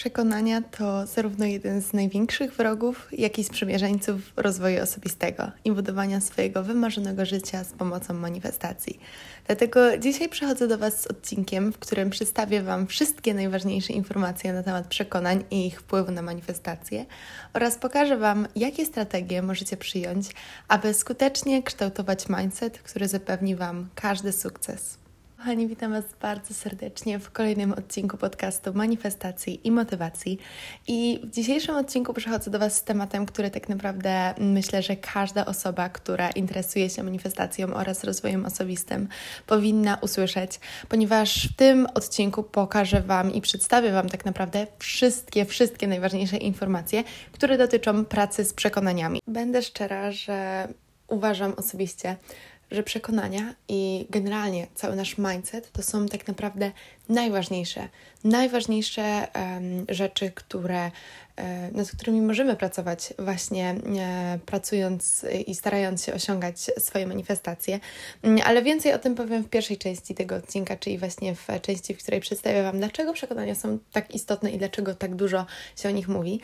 Przekonania to zarówno jeden z największych wrogów, jak i sprzymierzeńców rozwoju osobistego i budowania swojego wymarzonego życia z pomocą manifestacji. Dlatego dzisiaj przychodzę do Was z odcinkiem, w którym przedstawię Wam wszystkie najważniejsze informacje na temat przekonań i ich wpływu na manifestacje oraz pokażę Wam, jakie strategie możecie przyjąć, aby skutecznie kształtować mindset, który zapewni Wam każdy sukces. Kochani, witam Was bardzo serdecznie w kolejnym odcinku podcastu Manifestacji i Motywacji. I w dzisiejszym odcinku przychodzę do Was z tematem, który tak naprawdę myślę, że każda osoba, która interesuje się manifestacją oraz rozwojem osobistym, powinna usłyszeć, ponieważ w tym odcinku pokażę Wam i przedstawię Wam tak naprawdę wszystkie, wszystkie najważniejsze informacje, które dotyczą pracy z przekonaniami. Będę szczera, że uważam osobiście, że przekonania i generalnie cały nasz mindset to są tak naprawdę najważniejsze, najważniejsze rzeczy, które E, nad którymi możemy pracować, właśnie e, pracując i starając się osiągać swoje manifestacje. Mm, ale więcej o tym powiem w pierwszej części tego odcinka, czyli właśnie w części, w której przedstawię Wam, dlaczego przekonania są tak istotne i dlaczego tak dużo się o nich mówi.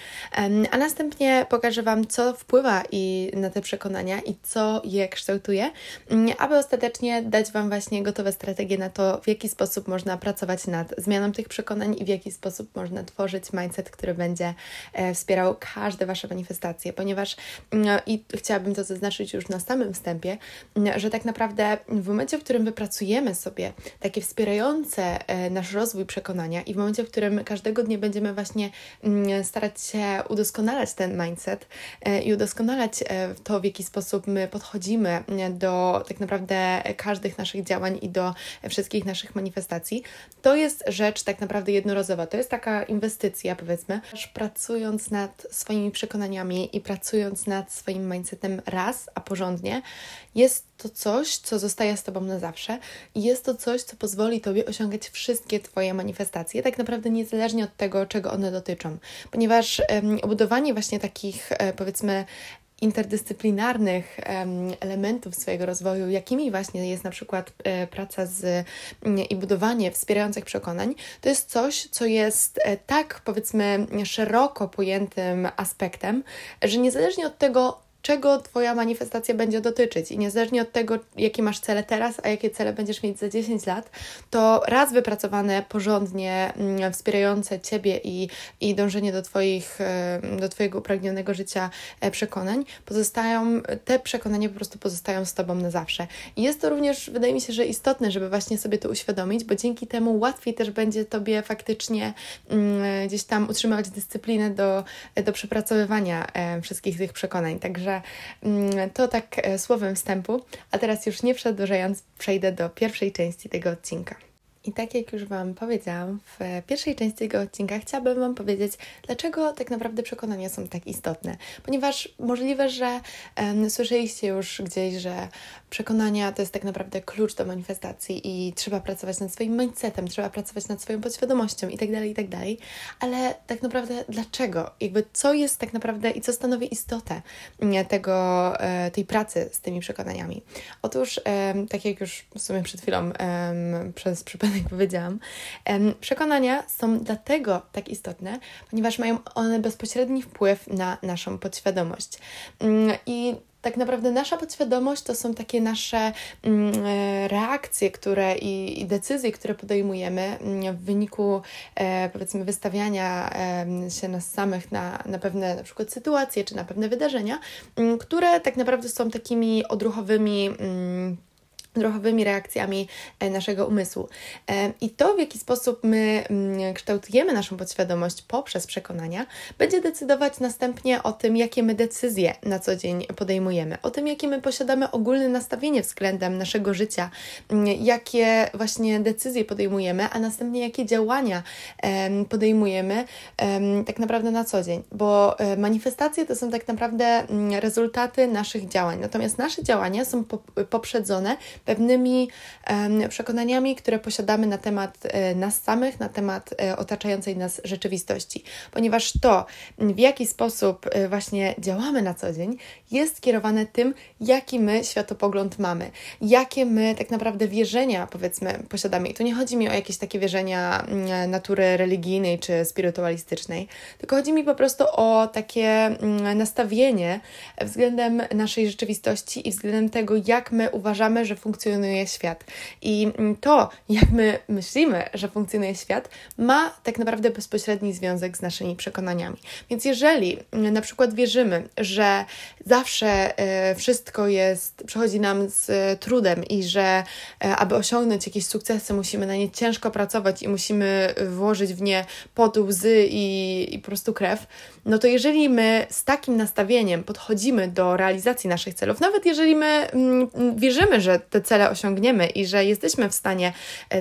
A następnie pokażę Wam, co wpływa i na te przekonania i co je kształtuje, mm, aby ostatecznie dać Wam właśnie gotowe strategie na to, w jaki sposób można pracować nad zmianą tych przekonań i w jaki sposób można tworzyć mindset, który będzie E, wspierał każde Wasze manifestacje, ponieważ mm, i chciałabym to zaznaczyć już na samym wstępie, mm, że tak naprawdę w momencie, w którym wypracujemy sobie takie wspierające e, nasz rozwój przekonania i w momencie, w którym każdego dnia będziemy właśnie mm, starać się udoskonalać ten mindset e, i udoskonalać to, w jaki sposób my podchodzimy do tak naprawdę każdych naszych działań i do wszystkich naszych manifestacji, to jest rzecz tak naprawdę jednorazowa. To jest taka inwestycja, powiedzmy, że pracując nad swoimi przekonaniami i pracując nad swoim mindsetem raz, a porządnie, jest to coś, co zostaje z Tobą na zawsze i jest to coś, co pozwoli Tobie osiągać wszystkie Twoje manifestacje, tak naprawdę niezależnie od tego, czego one dotyczą. Ponieważ um, budowanie właśnie takich, e, powiedzmy, interdyscyplinarnych elementów swojego rozwoju, jakimi właśnie jest na przykład e, praca z i budowanie wspierających przekonań, to jest coś, co jest e, tak powiedzmy szeroko pojętym aspektem, że niezależnie od tego, czego Twoja manifestacja będzie dotyczyć. I niezależnie od tego, jakie masz cele teraz, a jakie cele będziesz mieć za 10 lat, to raz wypracowane, porządnie, mm, wspierające Ciebie i, i dążenie do, twoich, do Twojego upragnionego życia e, przekonań, pozostają, te przekonania po prostu pozostają z Tobą na zawsze. I jest to również, wydaje mi się, że istotne, żeby właśnie sobie to uświadomić, bo dzięki temu łatwiej też będzie Tobie faktycznie mm, gdzieś tam utrzymywać dyscyplinę do, do przepracowywania e, wszystkich tych przekonań. Także Mm, to tak e, słowem wstępu, a teraz już nie przedłużając, przejdę do pierwszej części tego odcinka. I tak jak już Wam powiedziałam, w pierwszej części tego odcinka chciałabym Wam powiedzieć, dlaczego tak naprawdę przekonania są tak istotne. Ponieważ możliwe, że um, słyszeliście już gdzieś, że przekonania to jest tak naprawdę klucz do manifestacji i trzeba pracować nad swoim mindsetem, trzeba pracować nad swoją podświadomością itd., tak itd., tak ale tak naprawdę dlaczego? Jakby co jest tak naprawdę i co stanowi istotę mm, tego, e, tej pracy z tymi przekonaniami? Otóż, tak jak już w sumie przed chwilą przez przypadek jak powiedziałam. Przekonania są dlatego tak istotne, ponieważ mają one bezpośredni wpływ na naszą podświadomość. Mm, I tak naprawdę nasza podświadomość to są takie nasze mm, e, reakcje, które i, i, decyzje, które podejmujemy mm, w wyniku e, powiedzmy wystawiania się nas samych na, na pewne na przykład sytuacje czy na pewne wydarzenia, które tak naprawdę są takimi odruchowymi odruchowymi reakcjami e, naszego umysłu. E, I to, w jaki sposób my mm, kształtujemy naszą podświadomość poprzez przekonania, będzie decydować następnie o tym, jakie my decyzje na co dzień podejmujemy, o tym, jakie my posiadamy ogólne nastawienie względem naszego życia, mm, jakie właśnie decyzje podejmujemy, a następnie jakie działania podejmujemy tak naprawdę na co dzień, bo e, manifestacje to są tak naprawdę mm, rezultaty naszych działań, natomiast nasze działania są poprzedzone pewnymi przekonaniami, które posiadamy na temat e, nas samych, na temat e, otaczającej nas rzeczywistości, ponieważ to, w jaki sposób e, właśnie działamy na co dzień, jest kierowane tym, jaki my światopogląd mamy, jakie my tak naprawdę wierzenia, powiedzmy, posiadamy. I tu nie chodzi mi o jakieś takie wierzenia natury religijnej czy spirytualistycznej, tylko chodzi mi po prostu o takie nastawienie względem naszej rzeczywistości i względem tego, jak my uważamy, że funkcjonuje świat. I mm, to, jak my myślimy, że funkcjonuje świat, ma tak naprawdę bezpośredni związek z naszymi przekonaniami. Więc jeżeli na przykład wierzymy, że zawsze e, wszystko jest, przychodzi nam z e, trudem i że e, aby osiągnąć jakieś sukcesy, musimy na nie ciężko pracować i musimy włożyć w nie pot, łzy i, i po prostu krew, no to jeżeli my z takim nastawieniem podchodzimy do realizacji naszych celów, nawet jeżeli my mm, wierzymy, że te cele osiągniemy i że jesteśmy w stanie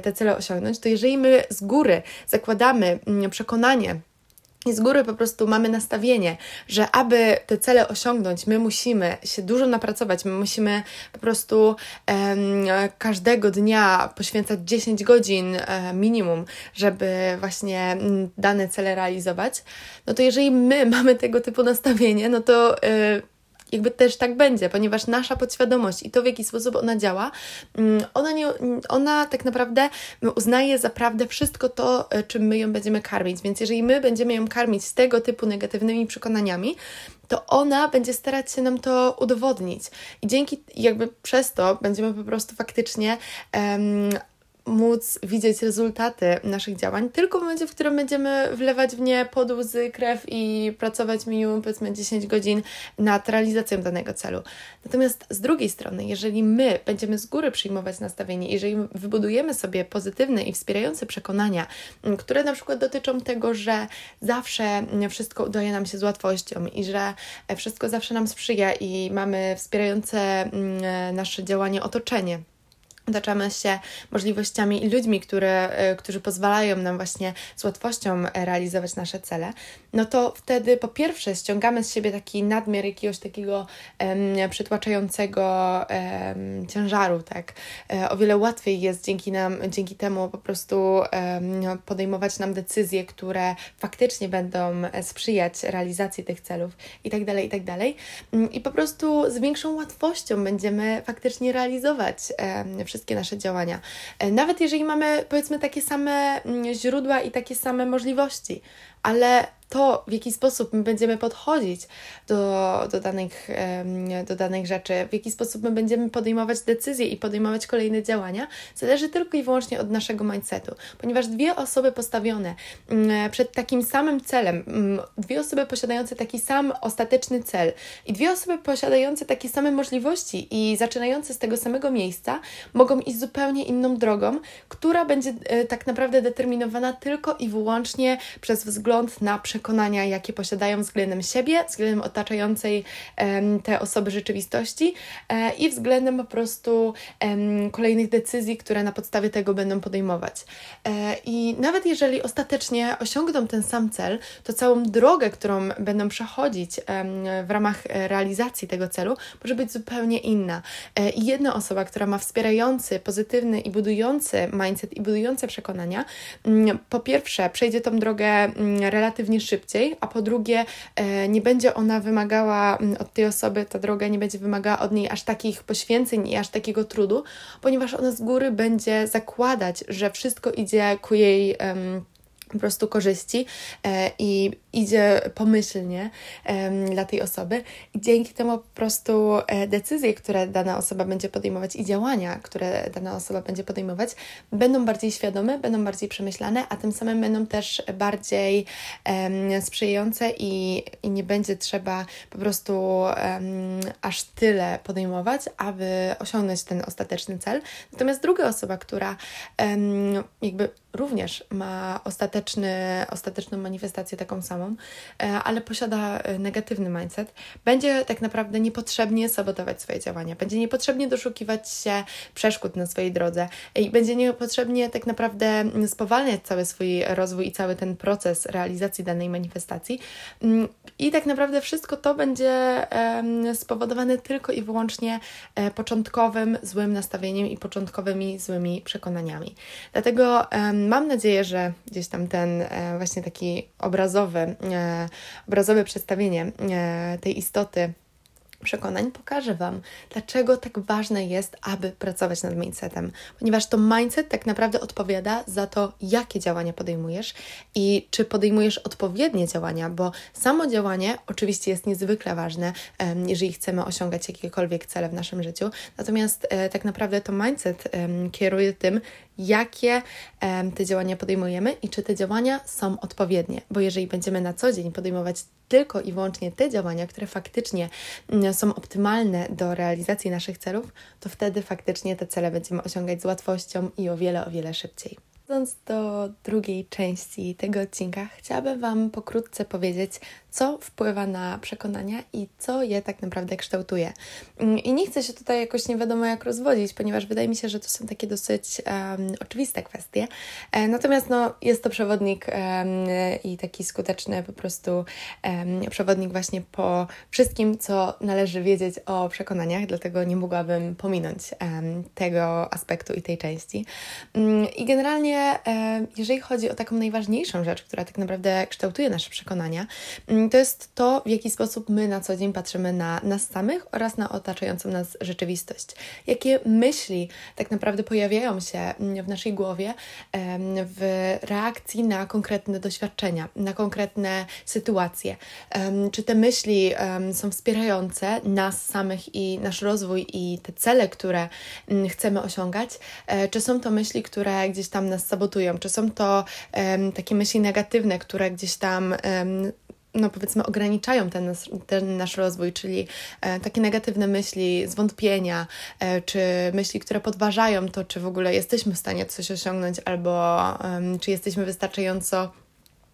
te cele osiągnąć, to jeżeli my z góry zakładamy mm, przekonanie, i z góry po prostu mamy nastawienie, że aby te cele osiągnąć, my musimy się dużo napracować, my musimy po prostu każdego dnia poświęcać 10 godzin um, minimum, żeby właśnie um, dane cele realizować. No to jeżeli my mamy tego typu nastawienie, no to um, jakby też tak będzie, ponieważ nasza podświadomość i to, w jaki sposób ona działa, mm, ona, nie, ona tak naprawdę uznaje za prawdę wszystko to, e, czym my ją będziemy karmić. Więc jeżeli my będziemy ją karmić z tego typu negatywnymi przekonaniami, to ona będzie starać się nam to udowodnić. I dzięki, jakby przez to będziemy po prostu faktycznie. Um, móc widzieć rezultaty naszych działań, tylko w momencie, w którym będziemy wlewać w nie pod łzy, krew i pracować minimum powiedzmy 10 godzin nad realizacją danego celu. Natomiast z drugiej strony, jeżeli my będziemy z góry przyjmować nastawienie, jeżeli wybudujemy sobie pozytywne i wspierające przekonania, które na przykład dotyczą tego, że zawsze wszystko udaje nam się z łatwością i że wszystko zawsze nam sprzyja i mamy wspierające nasze działanie otoczenie, otaczamy się możliwościami i ludźmi, które, e, którzy pozwalają nam właśnie z łatwością realizować nasze cele, no to wtedy po pierwsze ściągamy z siebie taki nadmiar jakiegoś takiego um, przytłaczającego um, ciężaru, tak? E, o wiele łatwiej jest dzięki nam, dzięki temu po prostu um, podejmować nam decyzje, które faktycznie będą sprzyjać realizacji tych celów i tak dalej, i tak dalej. Mm, I po prostu z większą łatwością będziemy faktycznie realizować wszystkie nasze działania. E, nawet jeżeli mamy, powiedzmy, takie same mm, źródła i takie same możliwości, ale to, w jaki sposób my będziemy podchodzić do, do, danych, do danych rzeczy, w jaki sposób my będziemy podejmować decyzje i podejmować kolejne działania, zależy tylko i wyłącznie od naszego mindsetu, ponieważ dwie osoby postawione mm, przed takim samym celem, mm, dwie osoby posiadające taki sam ostateczny cel i dwie osoby posiadające takie same możliwości i zaczynające z tego samego miejsca, mogą iść zupełnie inną drogą, która będzie e, tak naprawdę determinowana tylko i wyłącznie przez wzgląd na przekonania, jakie posiadają względem siebie, względem otaczającej te osoby rzeczywistości e, i względem po prostu kolejnych decyzji, które na podstawie tego będą podejmować. E, I nawet jeżeli ostatecznie osiągną ten sam cel, to całą drogę, którą będą przechodzić w ramach realizacji tego celu, może być zupełnie inna. E, I jedna osoba, która ma wspierający, pozytywny i budujący mindset i budujące przekonania, mm, po pierwsze przejdzie tą drogę mm, relatywnie szybciej, a po drugie e, nie będzie ona wymagała mm, od tej osoby, ta droga nie będzie wymagała od niej aż takich poświęceń i aż takiego trudu, ponieważ ona z góry będzie zakładać, że wszystko idzie ku jej po prostu korzyści e, i idzie pomyślnie dla tej osoby i dzięki temu po prostu e, decyzje, które dana osoba będzie podejmować i działania, które dana osoba będzie podejmować, będą bardziej świadome, będą bardziej przemyślane, a tym samym będą też bardziej sprzyjające i, i nie będzie trzeba po prostu aż tyle podejmować, aby osiągnąć ten ostateczny cel. Natomiast druga osoba, która jakby również ma ostateczny, ostateczną manifestację taką samą, e, ale posiada e, negatywny mindset, będzie tak naprawdę niepotrzebnie sabotować swoje działania, będzie niepotrzebnie doszukiwać się przeszkód na swojej drodze i będzie niepotrzebnie tak naprawdę spowalniać cały swój rozwój i cały ten proces realizacji danej manifestacji. Mm, I tak naprawdę wszystko to będzie spowodowane tylko i wyłącznie e, początkowym złym nastawieniem i początkowymi złymi przekonaniami. Dlatego mam nadzieję, że gdzieś tam ten właśnie taki obrazowy, obrazowe przedstawienie tej istoty przekonań pokażę Wam, dlaczego tak ważne jest, aby pracować nad mindsetem. Ponieważ to mindset tak naprawdę odpowiada za to, jakie działania podejmujesz i czy podejmujesz odpowiednie działania, bo samo działanie oczywiście jest niezwykle ważne, jeżeli chcemy osiągać jakiekolwiek cele w naszym życiu. Natomiast e, tak naprawdę to mindset kieruje tym, jakie te działania podejmujemy i czy te działania są odpowiednie. Bo jeżeli będziemy na co dzień podejmować tylko i wyłącznie te działania, które faktycznie mm, są optymalne do realizacji naszych celów, to wtedy faktycznie te cele będziemy osiągać z łatwością i o wiele, o wiele szybciej. Przechodząc do drugiej części tego odcinka, chciałabym Wam pokrótce powiedzieć, co wpływa na przekonania i co je tak naprawdę kształtuje. Mm, I nie chcę się tutaj jakoś nie wiadomo jak rozwodzić, ponieważ wydaje mi się, że to są takie dosyć um, oczywiste kwestie. E, natomiast no, jest to przewodnik um, i taki skuteczny po prostu um, przewodnik właśnie po wszystkim, co należy wiedzieć o przekonaniach, dlatego nie mogłabym pominąć tego aspektu i tej części. Mm, I generalnie, jeżeli chodzi o taką najważniejszą rzecz, która tak naprawdę kształtuje nasze przekonania, mm, to jest to, w jaki sposób my na co dzień patrzymy na nas samych oraz na otaczającą nas rzeczywistość. Jakie myśli tak naprawdę pojawiają się w naszej głowie w reakcji na konkretne doświadczenia, na konkretne sytuacje. Czy te myśli są wspierające nas samych i nasz rozwój i te cele, które chcemy osiągać, e, czy są to myśli, które gdzieś tam nas sabotują, czy są to takie myśli negatywne, które gdzieś tam no powiedzmy, ograniczają ten, ten nasz rozwój, czyli e, takie negatywne myśli, zwątpienia, e, czy myśli, które podważają to, czy w ogóle jesteśmy w stanie coś osiągnąć, albo e, czy jesteśmy wystarczająco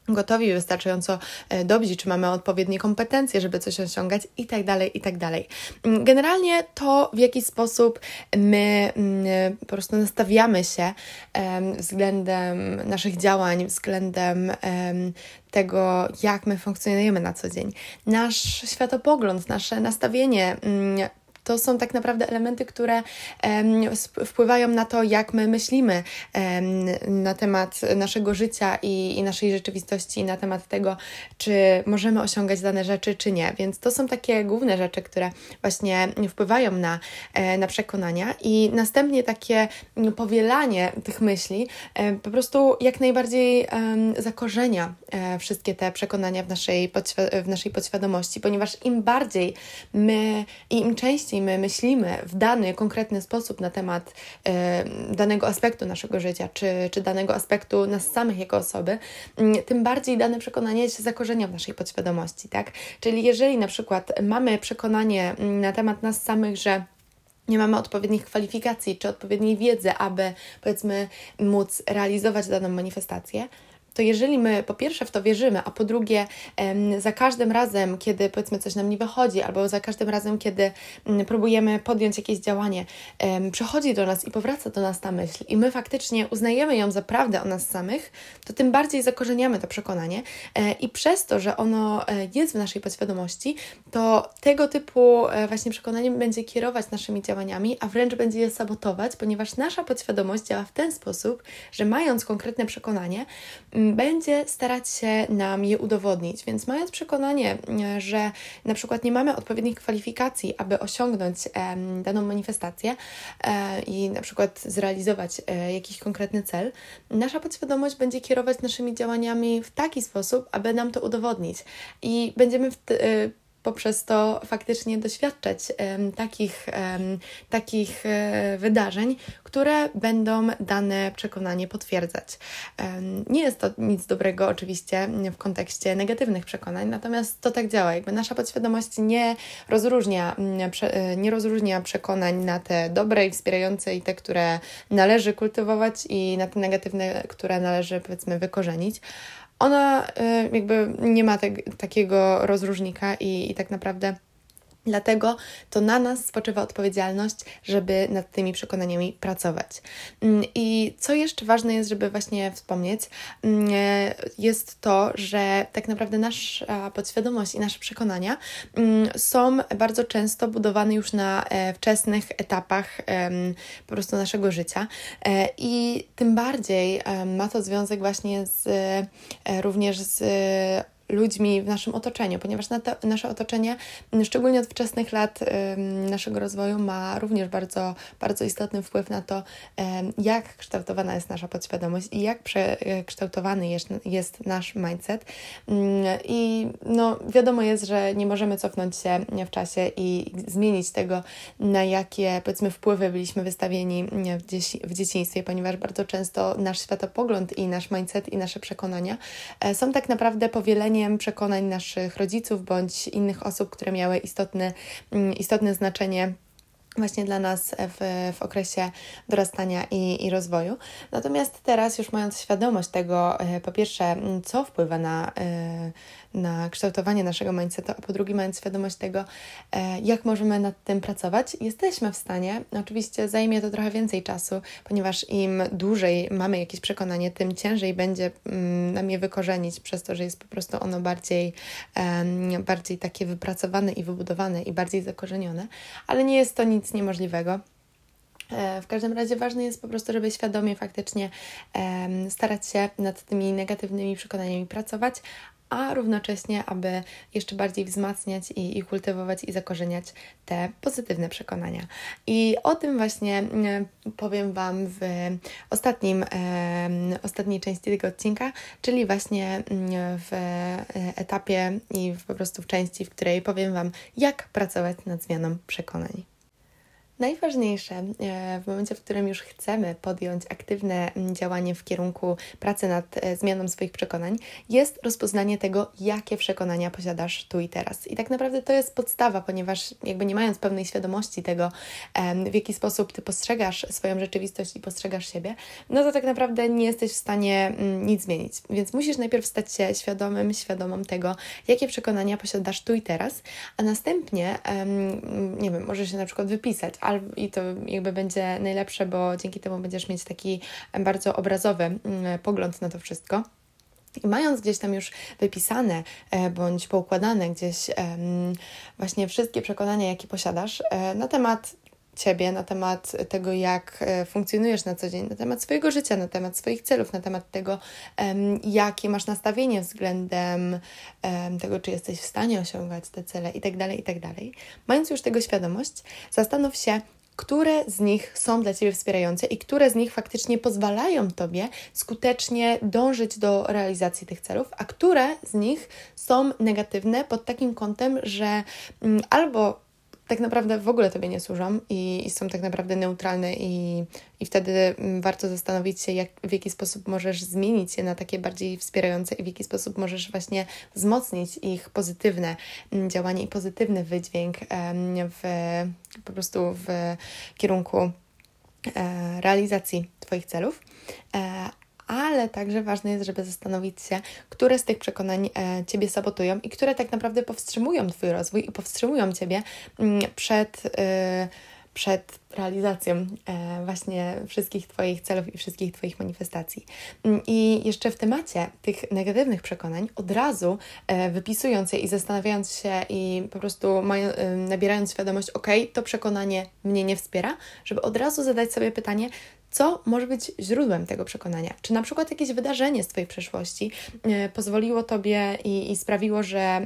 gotowi, wystarczająco e, dobrzy, czy mamy odpowiednie kompetencje, żeby coś osiągać i tak dalej, i tak dalej. Mm, generalnie to, w jaki sposób my mm, po prostu nastawiamy się względem naszych działań, względem tego, jak my funkcjonujemy na co dzień. Nasz światopogląd, nasze nastawienie mm, to są tak naprawdę elementy, które wpływają na to, jak my myślimy na temat naszego życia i, i naszej rzeczywistości, na temat tego, czy możemy osiągać dane rzeczy, czy nie. Więc to są takie główne rzeczy, które właśnie wpływają na, e, na przekonania i następnie takie powielanie tych myśli e, po prostu jak najbardziej zakorzenia e, wszystkie te przekonania w naszej, w naszej podświadomości, ponieważ im bardziej my i im częściej jeśli my myślimy w dany konkretny sposób na temat e, danego aspektu naszego życia, czy, czy danego aspektu nas samych jako osoby, mm, tym bardziej dane przekonanie się zakorzenia w naszej podświadomości, tak? Czyli jeżeli na przykład mamy przekonanie mm, na temat nas samych, że nie mamy odpowiednich kwalifikacji czy odpowiedniej wiedzy, aby powiedzmy móc realizować daną manifestację, to jeżeli my po pierwsze w to wierzymy, a po drugie za każdym razem, kiedy powiedzmy coś nam nie wychodzi, albo za każdym razem, kiedy mm, próbujemy podjąć jakieś działanie, przychodzi do nas i powraca do nas ta myśl i my faktycznie uznajemy ją za prawdę o nas samych, to tym bardziej zakorzeniamy to przekonanie e, i przez to, że ono e, jest w naszej podświadomości, to tego typu e, właśnie przekonaniem będzie kierować naszymi działaniami, a wręcz będzie je sabotować, ponieważ nasza podświadomość działa w ten sposób, że mając konkretne przekonanie, będzie starać się nam je udowodnić. Więc mając przekonanie, e, że na przykład nie mamy odpowiednich kwalifikacji, aby osiągnąć daną manifestację e, i na przykład zrealizować e, jakiś konkretny cel, nasza podświadomość będzie kierować naszymi działaniami w taki sposób, aby nam to udowodnić. I będziemy w poprzez to faktycznie doświadczać takich, takich um, wydarzeń, które będą dane przekonanie potwierdzać. Nie jest to nic dobrego oczywiście w kontekście negatywnych przekonań, natomiast to tak działa. Jakby nasza podświadomość nie rozróżnia, mm, nie rozróżnia przekonań na te dobre i wspierające i te, które należy kultywować i na te negatywne, które należy powiedzmy wykorzenić ona y, jakby nie ma te, takiego rozróżnika i, i tak naprawdę Dlatego to na nas spoczywa odpowiedzialność, żeby nad tymi przekonaniami pracować. Mm, I co jeszcze ważne jest, żeby właśnie wspomnieć, mm, jest to, że tak naprawdę nasza podświadomość i nasze przekonania mm, są bardzo często budowane już na e, wczesnych etapach po prostu naszego życia. E, I tym bardziej ma to związek właśnie z e, również z ludźmi w naszym otoczeniu, ponieważ na to, nasze otoczenie, szczególnie od wczesnych lat naszego rozwoju, ma również bardzo, bardzo istotny wpływ na to, jak kształtowana jest nasza podświadomość i jak przekształtowany jest, jest nasz mindset. Mm, I no, wiadomo jest, że nie możemy cofnąć się w czasie i zmienić tego, na jakie powiedzmy wpływy byliśmy wystawieni w, w dzieciństwie, ponieważ bardzo często nasz światopogląd i nasz mindset i nasze przekonania e, są tak naprawdę powieleniem przekonań naszych rodziców bądź innych osób, które miały istotne, mm, istotne znaczenie właśnie dla nas w, w okresie dorastania i, i rozwoju. Natomiast teraz, już mając świadomość tego, e, po pierwsze, co wpływa na, e, na kształtowanie naszego mindsetu, a po drugie, mając świadomość tego, e, jak możemy nad tym pracować, jesteśmy w stanie, oczywiście zajmie to trochę więcej czasu, ponieważ im dłużej mamy jakieś przekonanie, tym ciężej będzie nam je wykorzenić, przez to, że jest po prostu ono bardziej, bardziej takie wypracowane i wybudowane i bardziej zakorzenione, ale nie jest to nic nic niemożliwego. E, w każdym razie ważne jest po prostu, żeby świadomie faktycznie starać się nad tymi negatywnymi przekonaniami pracować, a równocześnie, aby jeszcze bardziej wzmacniać i, i kultywować i zakorzeniać te pozytywne przekonania. I o tym właśnie powiem Wam w ostatnim, ostatniej części tego odcinka, czyli właśnie w e, etapie i po prostu w części, w której powiem Wam, jak pracować nad zmianą przekonań. Najważniejsze e, w momencie, w którym już chcemy podjąć aktywne działanie w kierunku pracy nad e, zmianą swoich przekonań, jest rozpoznanie tego, jakie przekonania posiadasz tu i teraz. I tak naprawdę to jest podstawa, ponieważ jakby nie mając pełnej świadomości tego, w jaki sposób ty postrzegasz swoją rzeczywistość i postrzegasz siebie, no to tak naprawdę nie jesteś w stanie mm, nic zmienić. Więc musisz najpierw stać się świadomym, świadomą tego, jakie przekonania posiadasz tu i teraz, a następnie, nie wiem, możesz się na przykład wypisać, i to jakby będzie najlepsze, bo dzięki temu będziesz mieć taki bardzo obrazowy mm, pogląd na to wszystko. I mając gdzieś tam już wypisane e, bądź poukładane gdzieś właśnie wszystkie przekonania, jakie posiadasz e, na temat Ciebie, na temat tego, jak e, funkcjonujesz na co dzień, na temat swojego życia, na temat swoich celów, na temat tego, jakie masz nastawienie względem tego, czy jesteś w stanie osiągać te cele itd., tak itd. Tak Mając już tego świadomość, zastanów się, które z nich są dla Ciebie wspierające i które z nich faktycznie pozwalają Tobie skutecznie dążyć do realizacji tych celów, a które z nich są negatywne pod takim kątem, że mm, albo tak naprawdę w ogóle Tobie nie służą i, i, są tak naprawdę neutralne i, i wtedy mm, warto zastanowić się, jak, w jaki sposób możesz zmienić je na takie bardziej wspierające i w jaki sposób możesz właśnie wzmocnić ich pozytywne mm, działanie i pozytywny wydźwięk w, po prostu w kierunku e, realizacji Twoich celów. Ale także ważne jest, żeby zastanowić się, które z tych przekonań e, Ciebie sabotują i które tak naprawdę powstrzymują Twój rozwój i powstrzymują Ciebie mm, przed. E, przed realizacją e, właśnie wszystkich Twoich celów i wszystkich Twoich manifestacji. Mm, I jeszcze w temacie tych negatywnych przekonań, od razu wypisując je i zastanawiając się i po prostu nabierając świadomość, ok, to przekonanie mnie nie wspiera, żeby od razu zadać sobie pytanie, co może być źródłem tego przekonania? Czy na przykład jakieś wydarzenie z Twojej przeszłości e, pozwoliło Tobie i, i sprawiło, że.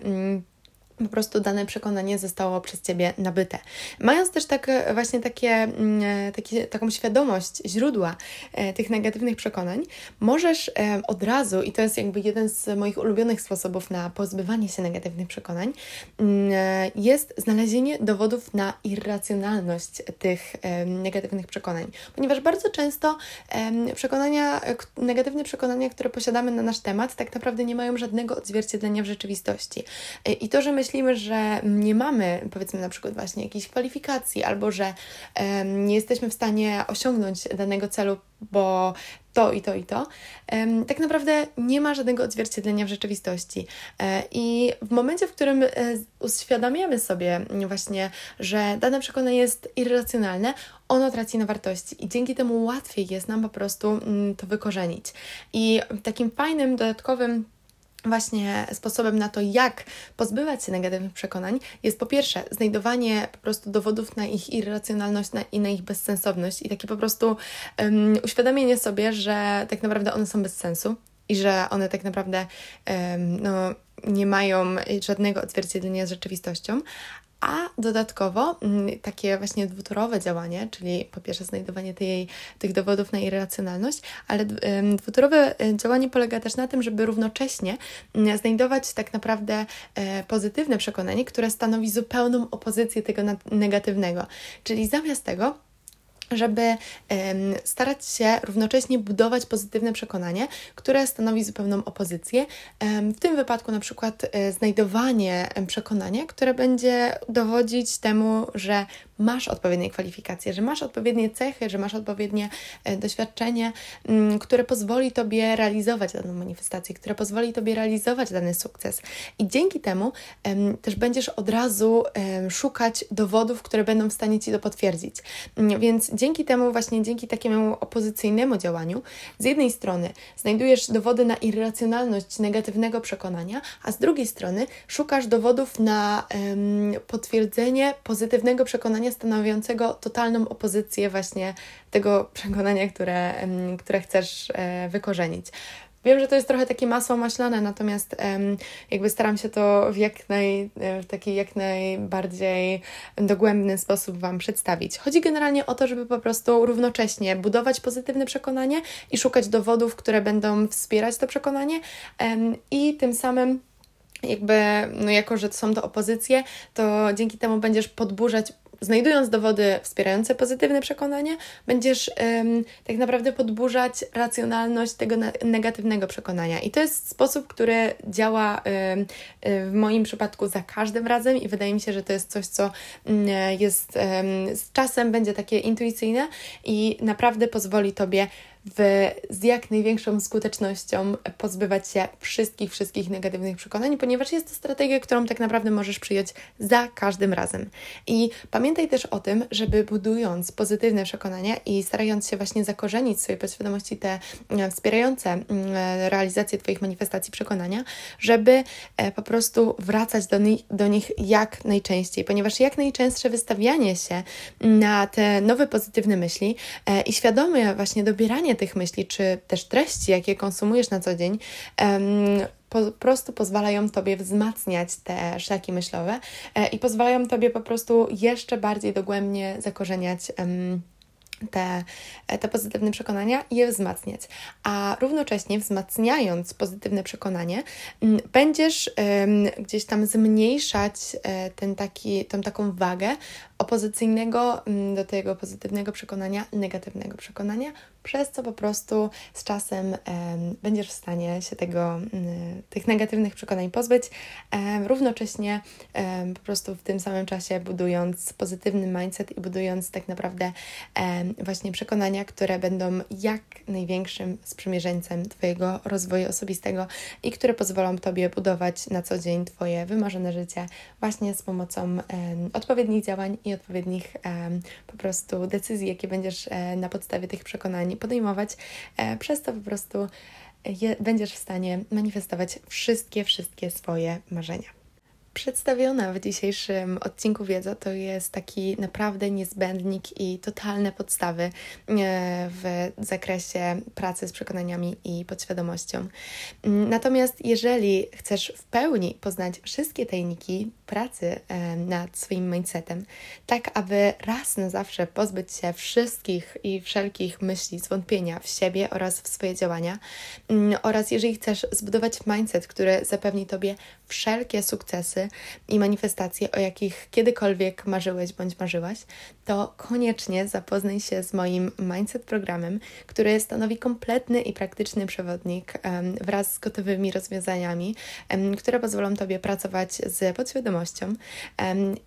Po prostu dane przekonanie zostało przez Ciebie nabyte. Mając też tak, właśnie takie, mm, e, takie, taką świadomość źródła e, tych negatywnych przekonań, możesz e, od razu, i to jest jakby jeden z moich ulubionych sposobów na pozbywanie się negatywnych przekonań, mm, jest znalezienie dowodów na irracjonalność tych negatywnych przekonań. Ponieważ bardzo często przekonania, negatywne przekonania, które posiadamy na nasz temat, tak naprawdę nie mają żadnego odzwierciedlenia w rzeczywistości. I to, że my myślimy, że nie mamy, powiedzmy na przykład właśnie jakichś kwalifikacji, albo że nie jesteśmy w stanie osiągnąć danego celu, bo to i to i to, tak naprawdę nie ma żadnego odzwierciedlenia w rzeczywistości. E, I w momencie, w którym e, uświadamiamy sobie właśnie, że dane przekonanie jest irracjonalne, ono traci na wartości i dzięki temu łatwiej jest nam po prostu mm, to wykorzenić. I takim fajnym, dodatkowym właśnie sposobem na to, jak pozbywać się negatywnych przekonań, jest po pierwsze znajdowanie po prostu dowodów na ich irracjonalność na, i na ich bezsensowność i takie po prostu um, uświadomienie sobie, że tak naprawdę one są bez sensu i że one tak naprawdę um, no, nie mają żadnego odzwierciedlenia z rzeczywistością, a dodatkowo mm, takie właśnie dwutorowe działanie, czyli po pierwsze znajdowanie tej, tych dowodów na irracjonalność, ale dwutorowe e, działanie polega też na tym, żeby równocześnie mm, znajdować tak naprawdę e, pozytywne przekonanie, które stanowi zupełną opozycję tego negatywnego. Czyli zamiast tego żeby starać się równocześnie budować pozytywne przekonanie, które stanowi zupełną opozycję. W tym wypadku na przykład e, znajdowanie przekonania, które będzie dowodzić temu, że masz odpowiednie kwalifikacje, że masz odpowiednie cechy, że masz odpowiednie e, doświadczenie, mm, które pozwoli Tobie realizować daną manifestację, które pozwoli Tobie realizować dany sukces. I dzięki temu też będziesz od razu szukać dowodów, które będą w stanie Ci to potwierdzić. Mm, więc dzięki temu, właśnie dzięki takiemu opozycyjnemu działaniu, z jednej strony znajdujesz dowody na irracjonalność negatywnego przekonania, a z drugiej strony szukasz dowodów na potwierdzenie pozytywnego przekonania, stanowiącego totalną opozycję właśnie tego przekonania, które, które chcesz e, wykorzenić. Wiem, że to jest trochę takie masło maślane, natomiast jakby staram się to w jak naj, e, w taki jak najbardziej dogłębny sposób Wam przedstawić. Chodzi generalnie o to, żeby po prostu równocześnie budować pozytywne przekonanie i szukać dowodów, które będą wspierać to przekonanie i tym samym jakby, no jako że są to opozycje, to dzięki temu będziesz podburzać znajdując dowody wspierające pozytywne przekonanie, będziesz um, tak naprawdę podburzać racjonalność tego negatywnego przekonania. I to jest sposób, który działa um, w moim przypadku za każdym razem i wydaje mi się, że to jest coś, co um, jest z czasem będzie takie intuicyjne i naprawdę pozwoli Tobie w, z jak największą skutecznością pozbywać się wszystkich, wszystkich negatywnych przekonań, ponieważ jest to strategia, którą tak naprawdę możesz przyjąć za każdym razem. I pamiętaj też o tym, żeby budując pozytywne przekonania i starając się właśnie zakorzenić w swojej podświadomości te e, wspierające mm, realizację Twoich manifestacji przekonania, żeby e, po prostu wracać do, nich, do nich jak najczęściej, ponieważ jak najczęstsze wystawianie się na te nowe pozytywne myśli e, i świadome właśnie dobieranie tych myśli, czy też treści, jakie konsumujesz na co dzień, po prostu pozwalają Tobie wzmacniać te szlaki myślowe e, i pozwalają Tobie po prostu jeszcze bardziej dogłębnie zakorzeniać te, te pozytywne przekonania i je wzmacniać. A równocześnie wzmacniając pozytywne przekonanie, będziesz gdzieś tam zmniejszać e, ten taki, tą taką wagę opozycyjnego do tego pozytywnego przekonania, negatywnego przekonania, przez co po prostu z czasem będziesz w stanie się tego, tych negatywnych przekonań pozbyć, równocześnie po prostu w tym samym czasie budując pozytywny mindset i budując tak naprawdę właśnie przekonania, które będą jak największym sprzymierzeńcem Twojego rozwoju osobistego i które pozwolą Tobie budować na co dzień Twoje wymarzone życie właśnie z pomocą odpowiednich działań i odpowiednich po prostu decyzji, jakie będziesz e, na podstawie tych przekonań podejmować. E, przez to po prostu je, będziesz w stanie manifestować wszystkie, wszystkie swoje marzenia. Przedstawiona w dzisiejszym odcinku wiedza to jest taki naprawdę niezbędnik i totalne podstawy e, w zakresie pracy z przekonaniami i podświadomością. Mm, natomiast jeżeli chcesz w pełni poznać wszystkie tajniki pracy e, nad swoim mindsetem, tak aby raz na zawsze pozbyć się wszystkich i wszelkich myśli, zwątpienia w siebie oraz w swoje działania, mm, oraz jeżeli chcesz zbudować mindset, który zapewni Tobie wszelkie sukcesy i manifestacje, o jakich kiedykolwiek marzyłeś bądź marzyłaś, to koniecznie zapoznaj się z moim mindset programem, który stanowi kompletny i praktyczny przewodnik wraz z gotowymi rozwiązaniami, które pozwolą Tobie pracować z podświadomością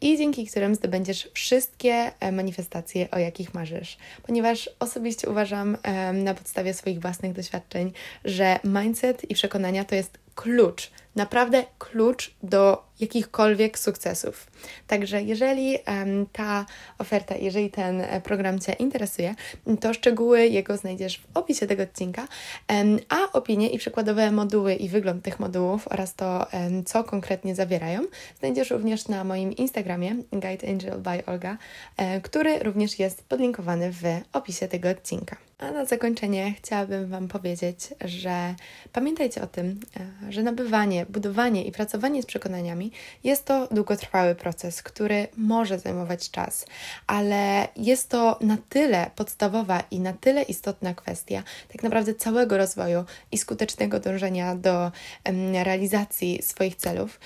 i dzięki którym zdobędziesz wszystkie manifestacje, o jakich marzysz. Ponieważ osobiście uważam na podstawie swoich własnych doświadczeń, że mindset i przekonania to jest klucz, naprawdę klucz do jakichkolwiek sukcesów. Także jeżeli ta oferta, jeżeli ten e, program Cię interesuje, to szczegóły jego znajdziesz w opisie tego odcinka, a opinie i przykładowe moduły i wygląd tych modułów oraz to, co konkretnie zawierają, znajdziesz również na moim Instagramie Guide Angel by Olga, um, który również jest podlinkowany w opisie tego odcinka. A na zakończenie chciałabym Wam powiedzieć, że pamiętajcie o tym, e, że nabywanie, budowanie i pracowanie z przekonaniami jest to długotrwały proces, który może zajmować czas, ale jest to na tyle podstawowa i na tyle istotna kwestia tak naprawdę całego rozwoju i skutecznego dążenia do realizacji swoich celów,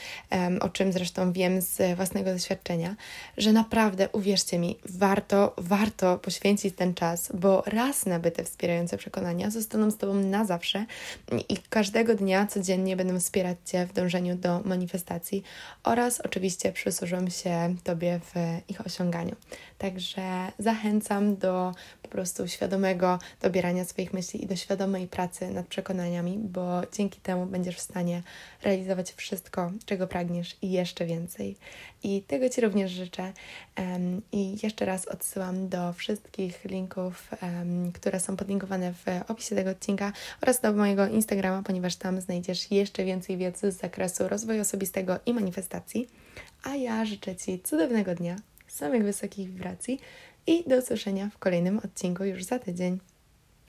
o czym zresztą wiem z własnego doświadczenia, że naprawdę uwierzcie mi, warto, warto poświęcić ten czas, bo raz na nabyte wspierające przekonania zostaną z Tobą na zawsze i każdego dnia, codziennie będą wspierać Cię w dążeniu do manifestacji oraz oczywiście przysłużą się Tobie w ich osiąganiu. Także zachęcam do po prostu świadomego dobierania swoich myśli i do świadomej pracy nad przekonaniami, bo dzięki temu będziesz w stanie realizować wszystko, czego pragniesz i jeszcze więcej. I tego Ci również życzę. I jeszcze raz odsyłam do wszystkich linków, które są podlinkowane w opisie tego odcinka oraz do mojego Instagrama, ponieważ tam znajdziesz jeszcze więcej wiedzy z zakresu rozwoju osobistego i manifestacji. A ja życzę Ci cudownego dnia, samych wysokich wibracji i do usłyszenia w kolejnym odcinku już za tydzień.